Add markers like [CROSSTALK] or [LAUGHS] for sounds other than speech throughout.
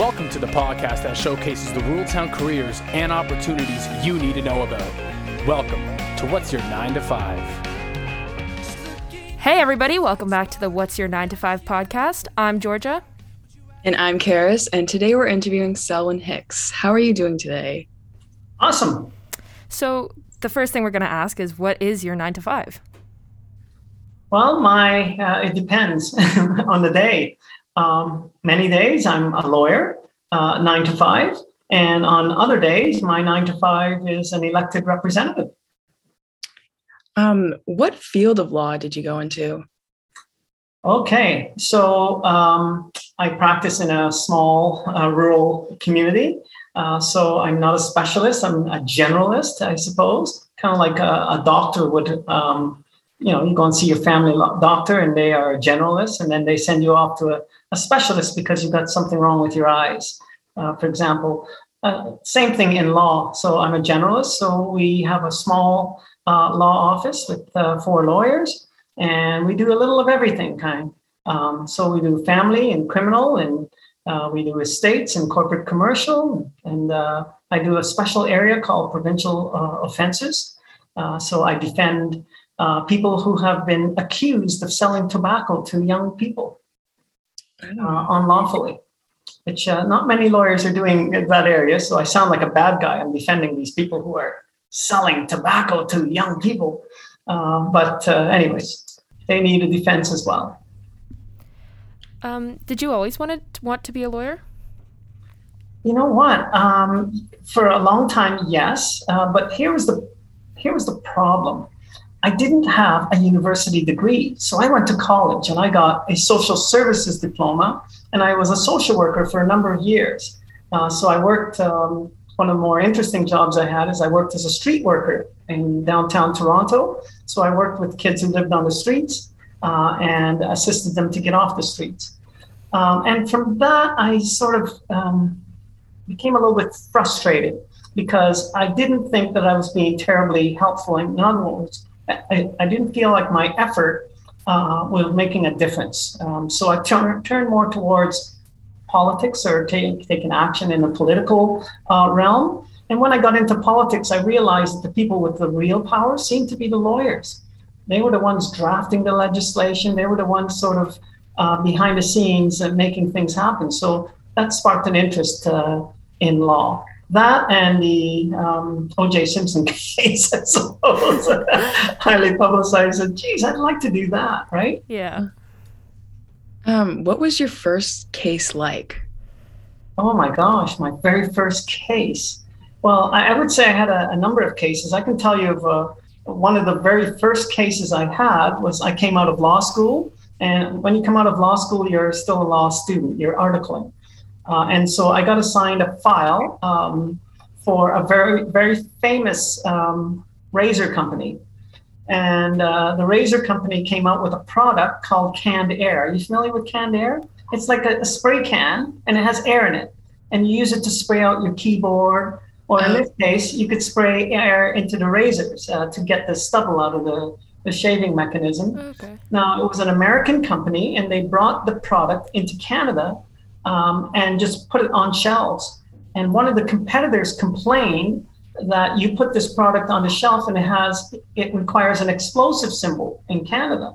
Welcome to the podcast that showcases the rural town careers and opportunities you need to know about. Welcome to What's Your 9 to 5. Hey, everybody, welcome back to the What's Your 9 to 5 podcast. I'm Georgia. And I'm Karis, and today we're interviewing Selwyn Hicks. How are you doing today? Awesome. So, the first thing we're going to ask is what is your 9 to 5? Well, my uh, it depends [LAUGHS] on the day. Um, many days I'm a lawyer, uh, nine to five, and on other days my nine to five is an elected representative. Um, what field of law did you go into? Okay, so um, I practice in a small uh, rural community. Uh, so I'm not a specialist, I'm a generalist, I suppose, kind of like a, a doctor would um, you know, you go and see your family doctor and they are a generalist, and then they send you off to a, a specialist because you've got something wrong with your eyes. Uh, for example, uh, same thing in law. So I'm a generalist. So we have a small uh, law office with uh, four lawyers, and we do a little of everything kind. Um, so we do family and criminal, and uh, we do estates and corporate commercial, and uh, I do a special area called provincial offenses. so I defend people who have been accused of selling tobacco to young people uh, unlawfully, which uh, not many lawyers are doing in that area. So I sound like a bad guy. I'm defending these people who are selling tobacco to young people. Uh, but, uh, anyways, they need a defense as well. Um, did you always want to want to be a lawyer? You know what? Um, for a long time, yes. Uh, but here was the here was the problem. I didn't have a university degree. So I went to college and I got a social services diploma, and I was a social worker for a number of years. Uh, so I worked, um, one of the more interesting jobs I had is I worked as a street worker in downtown Toronto. So I worked with kids who lived on the streets uh, and assisted them to get off the streets. Um, and from that, I sort of um, became a little bit frustrated because I didn't think that I was being terribly helpful. In other words, I, I didn't feel like my effort uh, was making a difference. Um, so I turned turn more towards politics or take, taking action in the political uh, realm. And when I got into politics, I realized that the people with the real power seemed to be the lawyers. They were the ones drafting the legislation. They were the ones sort of uh, behind the scenes and making things happen. So that sparked an interest uh, in law that and the um, O.J. Simpson [LAUGHS] case, I suppose, [LAUGHS] highly publicized. And geez, I'd like to do that, right? Yeah. Um, what was your first case like? Oh my gosh, my very first case. Well, I, I would say I had a, a, number of cases. I can tell you of uh, one of the very first cases I had was I came out of law school. And when you come out of law school, you're still a law student, you're articling. Uh, and so I got assigned a file um, for a very, very famous um, razor company. And uh, the razor company came out with a product called canned air. Are you familiar with canned air? It's like a, a spray can and it has air in it. And you use it to spray out your keyboard, or in this case, you could spray air into the razors uh, to get the stubble out of the, the shaving mechanism. Okay. Now, it was an American company, and they brought the product into Canada um, and just put it on shelves. And one of the competitors complained that you put this product on the shelf and it has it requires an explosive symbol in Canada.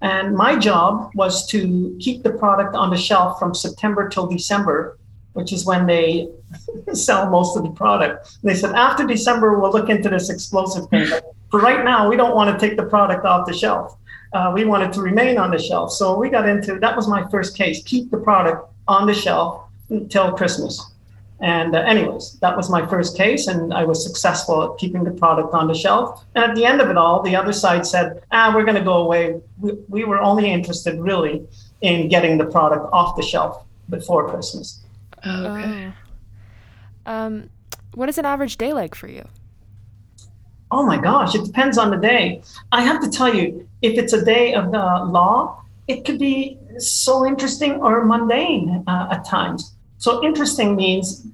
And my job was to keep the product on the shelf from September till December, which is when they [LAUGHS] sell most of the product. They said after December we'll look into this explosive thing. But for right now, we don't want to take the product off the shelf. Uh, we wanted to remain on the shelf. So we got into that was my first case: keep the product on the shelf until Christmas. And uh, anyways, that was my first case, and I was successful at keeping the product on the shelf. And at the end of it all, the other side said, "Ah, we're going to go away. We, we were only interested really in getting the product off the shelf before Christmas." Okay. Oh. Um, what is an average day like for you? Oh my gosh, it depends on the day. I have to tell you, if it's a day of the law, it could be so interesting or mundane uh, at times. So interesting means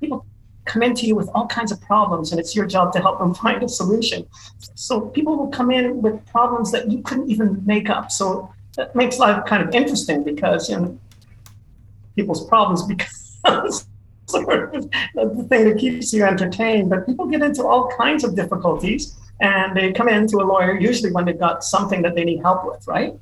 people come into you with all kinds of problems, and it's your job to help them [LAUGHS] find a solution. So people will come in with problems that you couldn't even make up. So that makes life kind of interesting because you know people's problems [LAUGHS] sort of the thing that keeps you entertained. But people get into all kinds of difficulties and they come into a lawyer usually when they've got something that they need help with, right?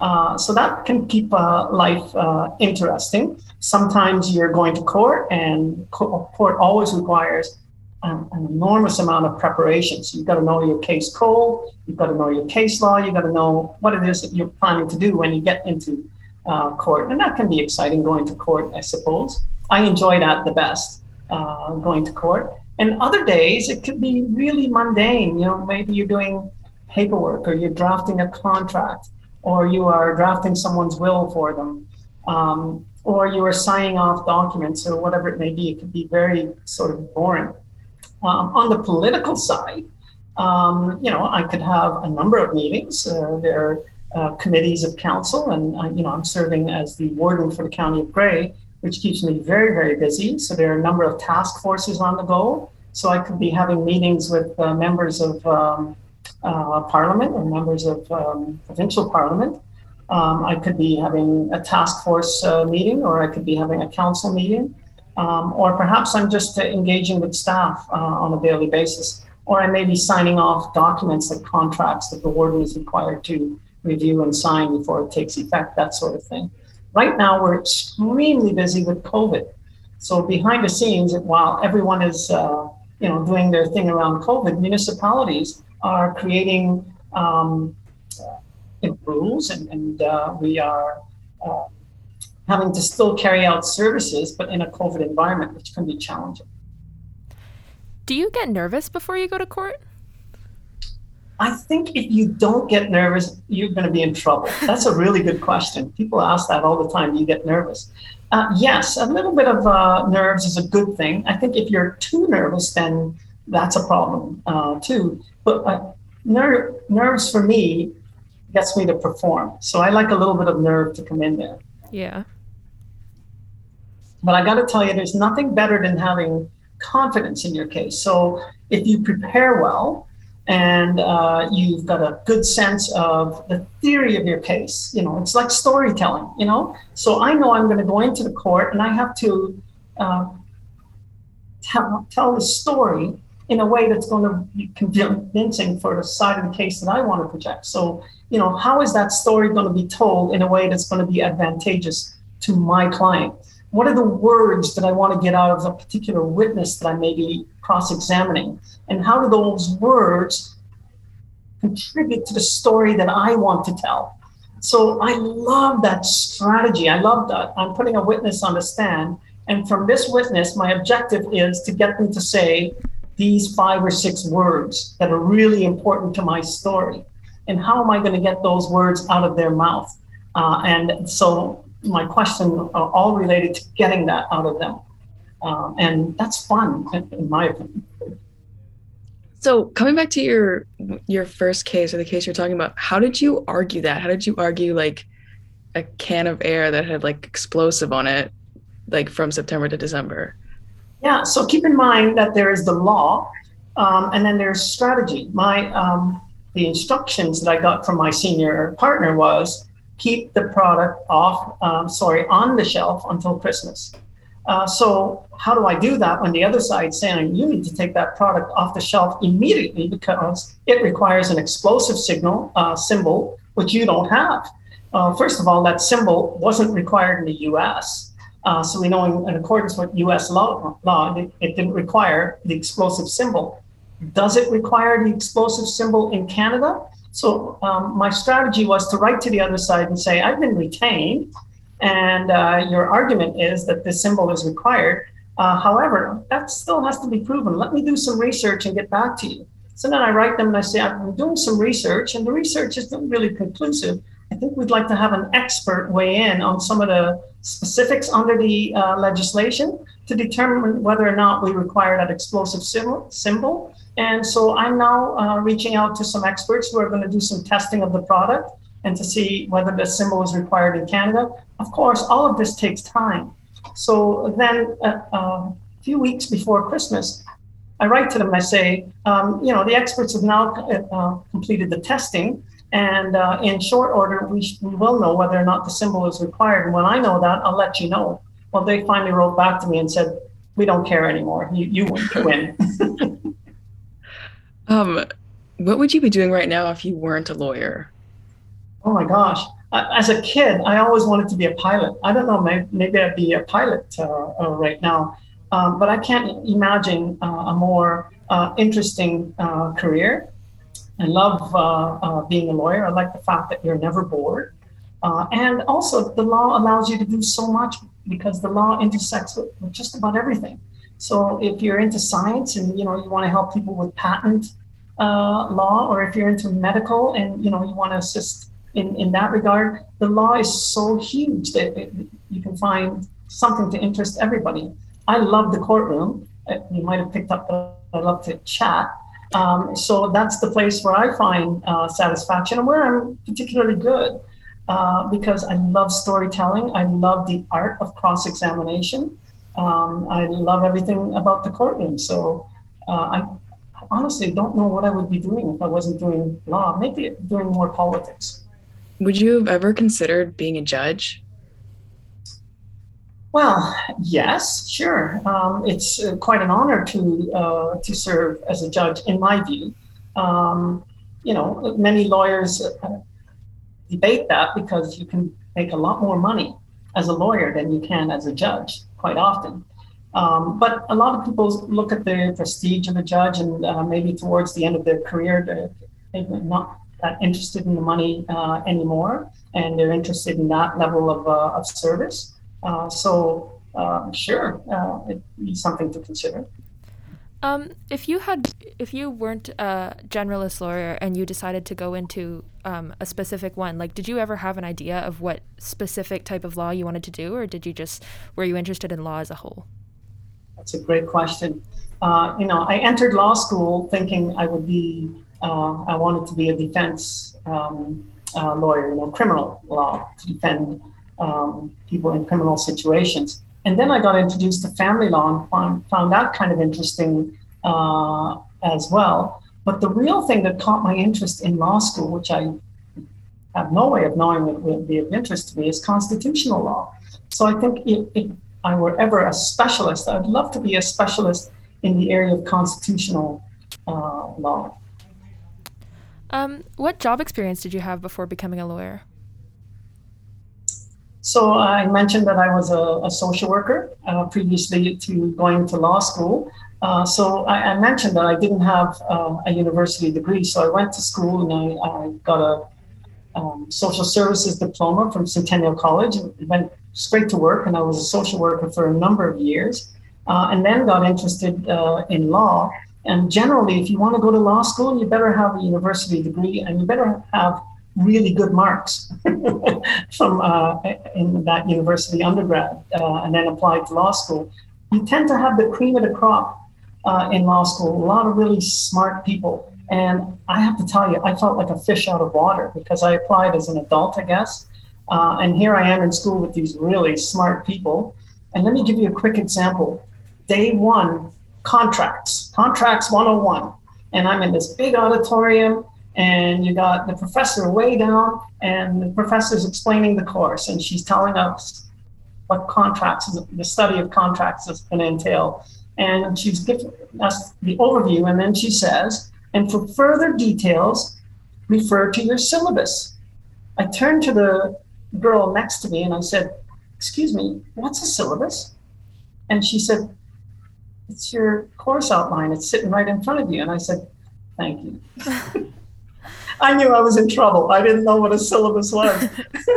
Uh, so that can keep uh, life uh, interesting. Sometimes you're going to court, and court always requires um, an enormous amount of preparation. So you've got to know your case cold, you've got to know your case law, you've got to know what it is that you're planning to do when you get into uh, court. And that can be exciting going to court, I suppose. I enjoy that the best, uh, going to court. And other days, it could be really mundane. You know, maybe you're doing paperwork or you're drafting a contract or you are drafting someone's will for them. Um, or you are signing off documents or whatever it may be. It could be very sort of boring. Um, on the political side, um, you know, I could have a number of meetings. Uh, there are uh, committees of council, and uh, you know, I'm serving as the warden for the county of Grey, which keeps me very, very busy. So there are a number of task forces on the go. So I could be having meetings with uh, members of um, uh, parliament or members of um, provincial parliament. Um, I could be having a task force uh, meeting, or I could be having a council meeting. Um, or perhaps I'm just uh, engaging with staff uh, on a daily basis, or I may be signing off documents like contracts that the warden is required to review and sign before it takes effect, that sort of thing. Right now, we're extremely busy with COVID. So behind the scenes, while everyone is uh, you know doing their thing around COVID, municipalities are creating um, rules, and, and uh, we are uh, having to still carry out services, but in a COVID environment, which can be challenging. Do you get nervous before you go to court? I think if you don't get nervous, you're going to be in trouble. That's a really good question. People ask that all the time. Do you get nervous? Uh, yes, a little bit of uh, nerves is a good thing. I think if you're too nervous, then that's a problem uh, too. But uh, ner- nerves for me gets me to perform. So I like a little bit of nerve to come in there. Yeah. But I got to tell you, there's nothing better than having confidence in your case. So if you prepare well and uh, you've got a good sense of the theory of your case, you know, it's like storytelling, you know. So I know I'm going to go into the court and I have to uh, tell, tell the story in a way that's going to be convincing for the side of the case that I want to project. So, you know, how is that story going to be told in a way that's going to be advantageous to my client? what are the words that I want to get out of a particular witness that I may be cross examining? And how do those words contribute to the story that I want to tell? So I love that strategy. I love that. I'm putting a witness on the stand. And from this witness, my objective is to get them to say these five or six words that are really important to my story. And how am I going to get those words out of their mouth? Uh, and so my question are all related to getting that out of them. Um, and that's fun, in my opinion. So coming back to your your first case or the case you're talking about, how did you argue that? How did you argue like a can of air that had like explosive on it, like from September to December? Yeah. So keep in mind that there is the law, um, and then there's strategy. My um, the instructions that I got from my senior partner was keep the product off, um, sorry, on the shelf until Christmas. Uh, so how do I do that when the other side's saying you need to take that product off the shelf immediately because it requires an explosive signal uh, symbol which you don't have. Uh, first of all, that symbol wasn't required in the U.S. Uh, so we know in, in, accordance with U.S. law, law it, it didn't require the explosive symbol. Does it require the explosive symbol in Canada? So um, my strategy was to write to the other side and say, I've been retained, and uh, your argument is that this symbol is required. Uh, however, that still has to be proven. Let me do some research and get back to you. So then I write them and I say, I've been doing some research, and the research isn't really conclusive. I think we'd like to have an expert weigh in on some of the specifics under the uh, legislation to determine whether or not we require that explosive symbol. symbol and so I'm now uh, reaching out to some experts who are going to do some testing of the product and to see whether the symbol is required in Canada. Of course, all of this takes time. So then uh, uh, a few weeks before Christmas, I write to them I say, um, you know, the experts have now uh, completed the testing. And uh, in short order, we, sh- we will know whether or not the symbol is required. And when I know that, I'll let you know. Well, they finally wrote back to me and said, "We don't care anymore. You you win." [LAUGHS] um, what would you be doing right now if you weren't a lawyer? Oh my gosh. As a kid, I always wanted to be a pilot. I don't know, maybe, maybe I'd be a pilot uh, uh, right now. Um, but I can't imagine uh, a more uh, interesting uh, career. I love uh, being a lawyer. I like the fact that you're never bored. and also, the law allows you to do so much because the law intersects with, with just about everything. So if you're into science and you know you want to help people with patent uh, law, or if you're into medical and you know you want to assist in, in that regard, the law is so huge that it, you can find something to interest everybody. I love the courtroom. Uh, you might have picked up that I love to chat. Um, so that's the place where I find uh, satisfaction and where I'm particularly good uh, because I love storytelling. I love the art of cross examination. Um, I love everything about the courtroom. So uh, I honestly don't know what I would be doing if I wasn't doing law, maybe doing more politics. Would you have ever considered being a judge? Well, yes, sure. Um, it's uh, quite an honor to uh, to serve as a judge, in my view. Um, you know, many lawyers uh, debate that because you can make a lot more money as a lawyer than you can as a judge, quite often. Um, but a lot of people look at the prestige of a judge, and uh, maybe towards the end of their career, they're, not that interested in the money uh, anymore, and they're interested in that level of, uh, of service. Uh, so, uh, sure, uh, it'd be something to consider. Um, if you had, if you weren't a generalist lawyer and you decided to go into um, a specific one, like, did you ever have an idea of what specific type of law you wanted to do, or did you just were you interested in law as a whole? That's a great question. Uh, you know, I entered law school thinking I would be, uh, I wanted to be a defense um, uh, lawyer, you know, criminal law to defend um, people in criminal situations. And then I got introduced to family law and found, that kind of interesting uh, as well. But the real thing that caught my interest in law school, which I have no way of knowing what would be of interest to me, is constitutional law. So I think if, it I were ever a specialist, I'd love to be a specialist in the area of constitutional uh, law. Um, what job experience did you have before becoming a lawyer? So I mentioned that I was a, a social worker uh, previously to going to law school. Uh, so I, I, mentioned that I didn't have uh, a university degree, so I went to school and I, I got a um, social services diploma from Centennial College and went straight to work. And I was a social worker for a number of years uh, and then got interested uh, in law. And generally, if you want to go to law school, you better have a university degree and you better have really good marks [LAUGHS] from uh, in that university undergrad uh, and then applied to law school. You tend to have the cream of the crop uh, in law school, a lot of really smart people and I have to tell you, I felt like a fish out of water because I applied as an adult, I guess. Uh, and here I am in school with these really smart people. And let me give you a quick example. Day one, contracts, contracts 101. And I'm in this big auditorium, and you got the professor way down, and the professor's explaining the course, and she's telling us what contracts, the study of contracts is going to entail. And she's giving us the overview, and then she says, and for further details, refer to your syllabus. I turned to the girl next to me and I said, Excuse me, what's a syllabus? And she said, It's your course outline. It's sitting right in front of you. And I said, Thank you. [LAUGHS] I knew I was in trouble. I didn't know what a syllabus was.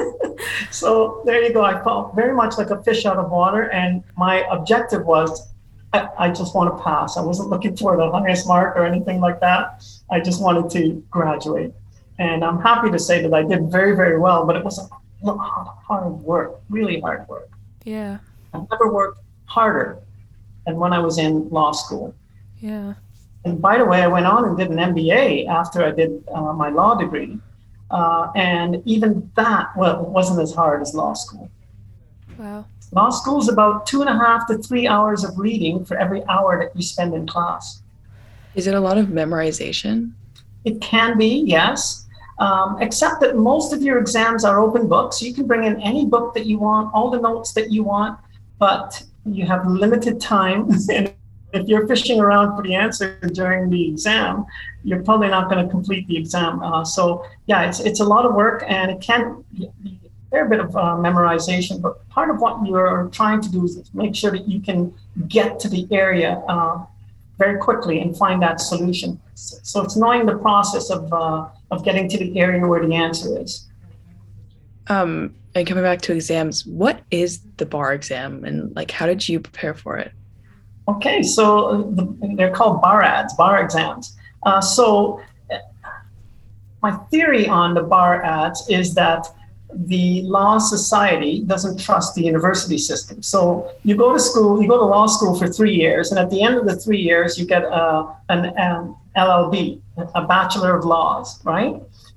[LAUGHS] so there you go. I felt very much like a fish out of water. And my objective was I, I just want to pass. I wasn't looking for the highest mark or anything like that. I just wanted to graduate. And I'm happy to say that I did very, very well, but it was a lot of hard work, really hard work. Yeah. I've never worked harder than when I was in law school. Yeah. And by the way, I went on and did an MBA after I did uh, my law degree. Uh, and even that, well, wasn't as hard as law school. Wow. Law school is about two and a half to three hours of reading for every hour that you spend in class. Is it a lot of memorization? It can be, yes. Um, except that most of your exams are open books. You can bring in any book that you want, all the notes that you want. but you have limited time. [LAUGHS] and if you're fishing around for the answer during the exam, you're probably not going to complete the exam. Uh, so yeah, it's it's a lot of work, and it can be a fair bit of uh, memorization. But part of what you're trying to do is make sure that you can get to the area uh, very quickly and find that solution. So it's knowing the process of uh, of getting to the area where the answer is. Um, and coming back to exams, what is the bar exam, and like how did you prepare for it? Okay, so uh, the, they're called bar ads, bar exams. Uh, so my theory on the bar ads is that the law society doesn't trust the university system. So you go to school, you go to law school for three years, and at the end of the three years, you get a, an, an LLB, a Bachelor of Laws, right?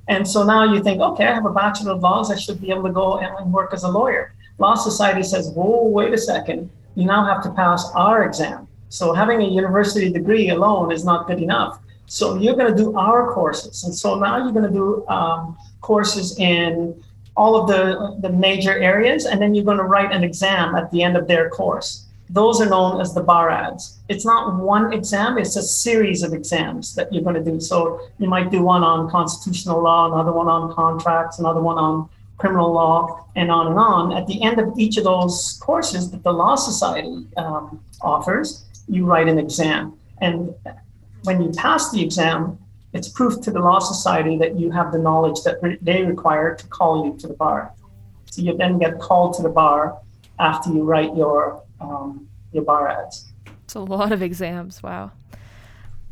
And so now you think, okay, I have a Bachelor of Laws, I should be able to go and work as a lawyer. Law society says, whoa, wait a second, you now have to pass our exam. So having a university degree alone is not good enough. So you're going to do our courses. And so now you're going to do um, courses in all of the, the major areas, and then you're going to write an exam at the end of their course. Those are known as the bar ads. It's not one exam, it's a series of exams that you're going to do. So you might do one on constitutional law, another one on contracts, another one on criminal law, and on and on. At the end of each of those courses that the Law Society um, offers, you write an exam. And when you pass the exam, it's proof to the Law Society that you have the knowledge that re- they require to call you to the bar. So you then get called to the bar after you write your um, your bar ads. It's a lot of exams. Wow.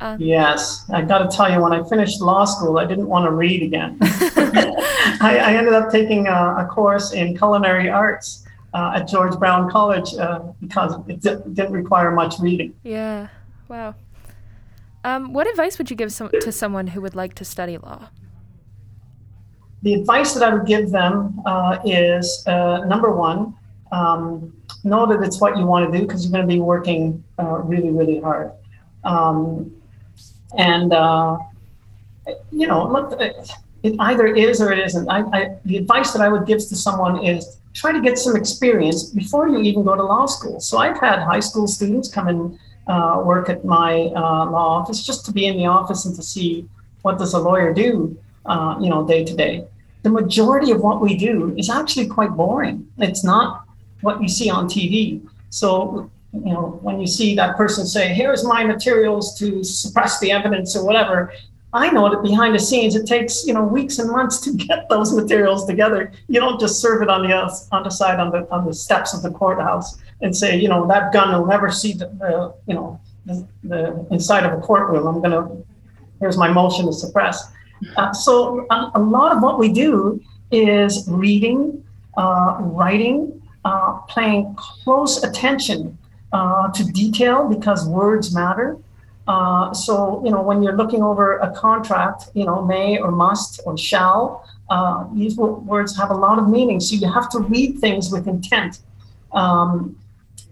Uh, yes, I got to tell you, when I finished law school, I didn't want to read again. [LAUGHS] I, I, ended up taking a, a course in culinary arts uh, at George Brown College uh, because it d- didn't require much reading. Yeah. Wow. Um, what advice would you give some, to someone who would like to study law? The advice that I would give them uh, is uh, number one, um, know that it's what you want to do because you're going to be working uh, really, really hard. Um, and, uh, you know, look, it either is or it isn't. I, I, the advice that I would give to someone is try to get some experience before you even go to law school. So I've had high school students come and uh, work at my uh, law office just to be in the office and to see what does a lawyer do, uh, you know, day to day. The majority of what we do is actually quite boring. It's not what you see on TV. So, you know, when you see that person say, "Here's my materials to suppress the evidence" or whatever, I know that behind the scenes it takes you know weeks and months to [LAUGHS] get those materials together. You don't just serve it on the on the side on the on the steps of the courthouse and say, you know, that gun will never see the, you know the, the, inside of a courtroom. I'm gonna here's my motion to suppress. Uh, so a, a, lot of what we do is reading, uh, writing, uh, paying close attention uh, to detail because words matter. Uh, so, you know, when you're looking over a contract, you know, may or must or shall, uh, these words have a lot of meaning. So you have to read things with intent um,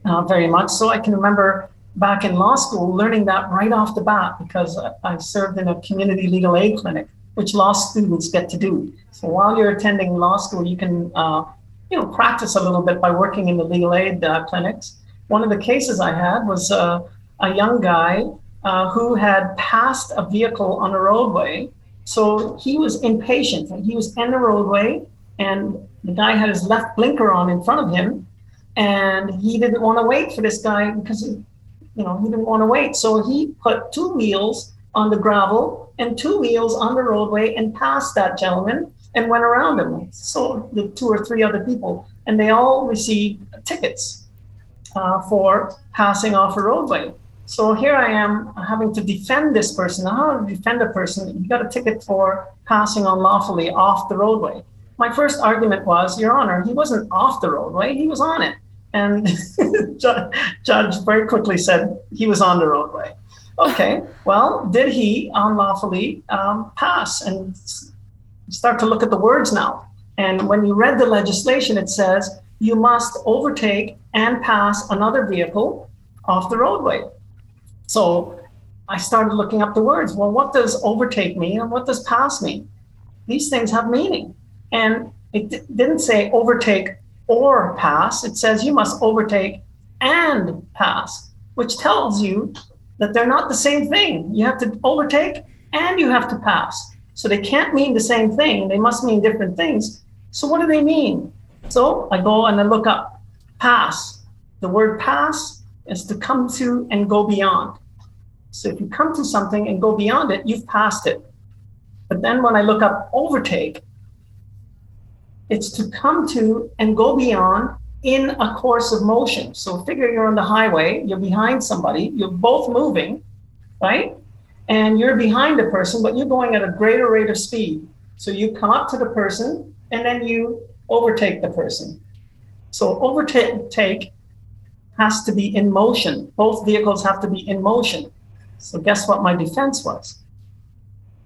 uh, very much. So I can remember back in law school learning that right off the bat because I served in a community legal aid clinic, which law students get to do. So while you're attending law school, you can, uh, you know, practice a little bit by working in the legal aid uh, clinics. One of the cases I had was uh, a young guy uh, who had passed a vehicle on a roadway. So he was impatient and he was in the roadway and the guy had his left blinker on in front of him and he didn't want to wait for this guy because you know he didn't want to wait. So he put two wheels on the gravel and two wheels on the roadway and passed that gentleman and went around him. So the two or three other people and they all received tickets uh, for passing off a roadway. So here I am having to defend this person. How to defend a person? You got a ticket for passing unlawfully off the roadway. My first argument was, Your Honor, he wasn't off the roadway, he was on it. And [LAUGHS] judge very quickly said he was on the roadway. Okay, well, did he unlawfully um, pass? And start to look at the words now. And when you read the legislation, it says you must overtake and pass another vehicle off the roadway. So I started looking up the words. Well, what does overtake mean and what does pass mean? These things have meaning. And it d- didn't say overtake or pass. It says you must overtake and pass, which tells you that they're not the same thing. You have to overtake and you have to pass. So they can't mean the same thing. They must mean different things. So what do they mean? So I go and I look up pass. The word pass is to come to and go beyond. So if you come to something and go beyond it, you've passed it. But then when I look up overtake, it's to come to and go beyond in a course of motion. So figure you're on the highway, you're behind somebody, you're both moving, right? And you're behind the person, but you're going at a greater rate of speed. So you come up to the person and then you overtake the person. So overtake has to be in motion. Both vehicles have to be in motion. So guess what my defense was?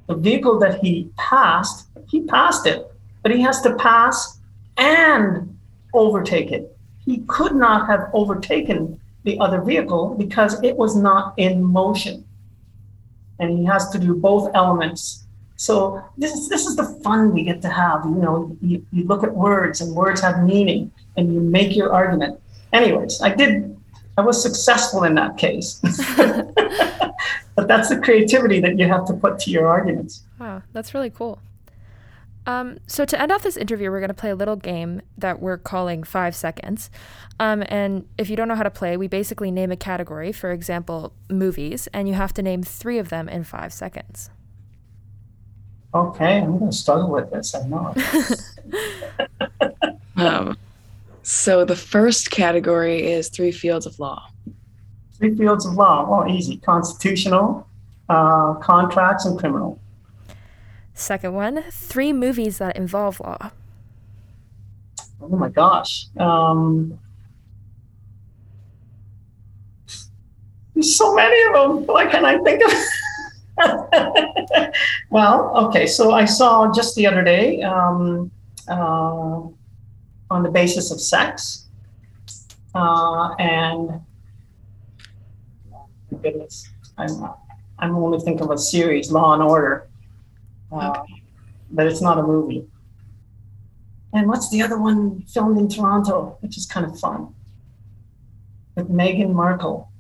The vehicle that he passed, he passed it, but he has to pass and overtake it. He could not have overtaken the other vehicle because it was not in motion. And he has to do both elements. So this is this is the fun we get to have. You know, you, you look at words and words have meaning and you make your argument. Anyways, I did I was successful in that case. [LAUGHS] but that's the creativity that you have to put to your arguments. Wow, that's really cool. Um, so to end off this interview, we're going to play a little game that we're calling Five Seconds. Um, and if you don't know how to play, we basically name a category, for example, movies, and you have to name three of them in five seconds. Okay, I'm going to struggle with this. I know. [LAUGHS] um, so the first category is three fields of law. Three fields of law. Well, easy: constitutional, uh, contracts, and criminal. Second one, three movies that involve law. Oh my gosh. Um, there's so many of them. Why can't I think of? [LAUGHS] well, okay. So I saw just the other day um, uh, on the basis of sex, uh, and goodness, I'm I'm only thinking of a series, Law and Order uh, but it's not a movie. And what's the other one filmed in Toronto, which is kind of fun, with Meghan Markle?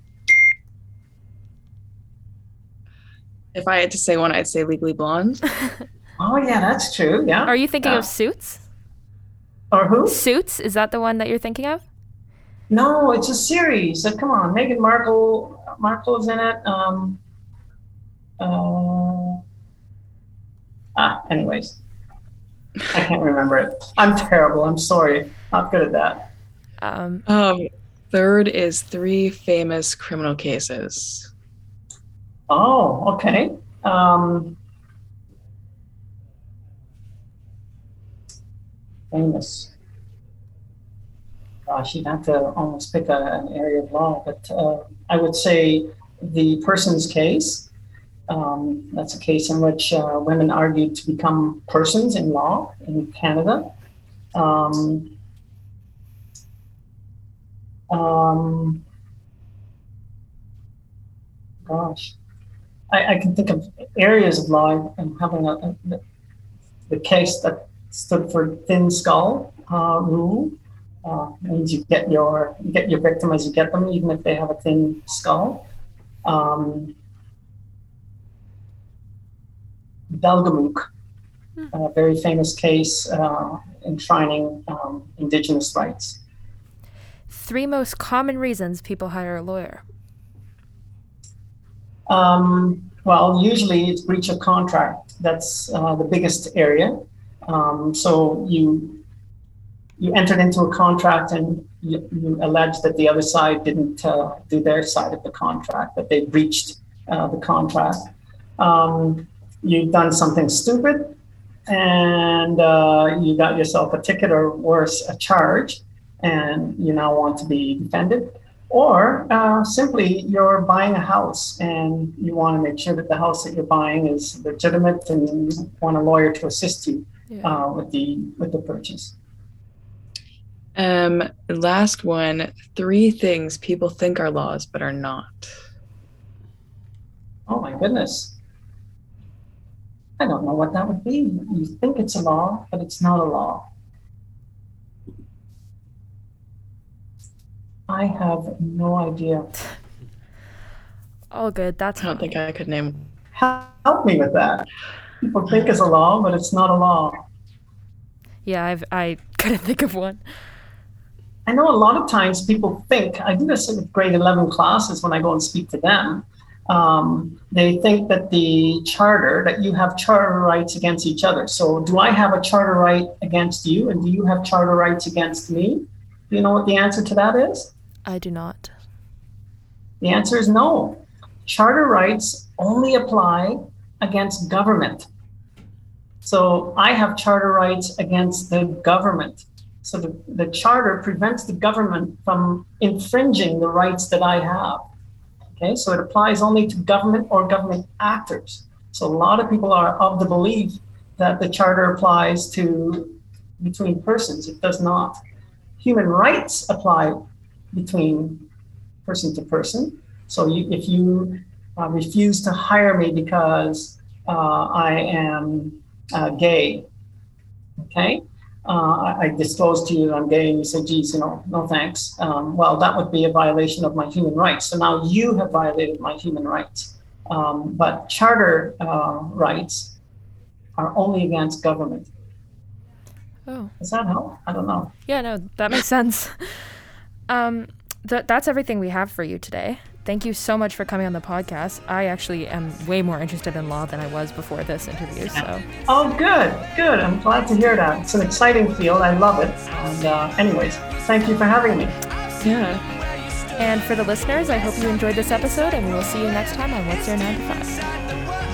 If I had to say one, I'd say Legally Blonde. [LAUGHS] oh yeah, that's true. Yeah. Are you thinking yeah. of Suits? Or who? Suits is that the one that you're thinking of? No, it's a series. So come on, Meghan Markle. Markle's in it. Um, uh, Ah, anyways, I can't remember it. I'm terrible. I'm sorry. Not good at that. Um, um, third is three famous criminal cases. Oh, okay. Um, famous. Gosh, you'd have to almost pick a, an area of law, but uh, I would say the Persons case um, that's a case in which uh, women argued to become persons in law in Canada. Um, um, gosh, I, I, can think of areas of law and having a, a, the case that stood for thin skull uh, rule. Uh, means you get your you get your victim as you get them, even if they have a thin skull. Um, Delgamuukw, hmm. a very famous case uh, enshrining um, Indigenous rights. Three most common reasons people hire a lawyer. Um, well, usually it's breach of contract. That's uh, the biggest area. Um, so you you entered into a contract and you, you allege that the other side didn't uh, do their side of the contract, that they breached uh, the contract. Um, you've done something stupid and uh, you got yourself a ticket or worse, a charge, and you now want to be defended. Or uh, simply you're buying a house and you want to make sure that the house that you're buying is legitimate and you want a lawyer to assist you yeah. uh, with the with the purchase. Um, last one: three things people think are laws but are not. Oh my goodness! I don't know what that would be. You think it's a law, but it's not a law. I have no idea. All good. That's I don't think I could name. Help me with that. People think it's a law, but it's not a law. Yeah, I've I couldn't think of one. I know a lot of times people think, I do this in grade 11 classes when I go and speak to them. Um, they think that the charter, that you have charter rights against each other. So, do I have a charter right against you? And do you have charter rights against me? Do you know what the answer to that is? I do not. The answer is no. Charter rights only apply against government. So, I have charter rights against the government. So the, the charter prevents the government from infringing the rights that I have. Okay, so it applies only to government or government actors. So a lot of people are of the belief that the charter applies to between persons. It does not. Human rights apply between person to person. So you, if you uh, refuse to hire me because uh, I am uh, gay, okay, uh, I, disclose to you I'm gay, and you say, geez, you know, no thanks. Um, well, that would be a violation of my human rights. So now you have violated my human rights. Um, but charter uh, rights are only against government. Oh. Does that help? I don't know. Yeah, no, that makes sense. [LAUGHS] Um, th- that's everything we have for you today thank you so much for coming on the podcast. I actually am way more interested in law than I was before this interview. So. Oh, good, good. I'm glad to hear that. It's an exciting field. I love it. And, uh, anyways, thank you for having me. Yeah. And for the listeners, I hope you enjoyed this episode, and we will see you next time on What's Your 9 to 5.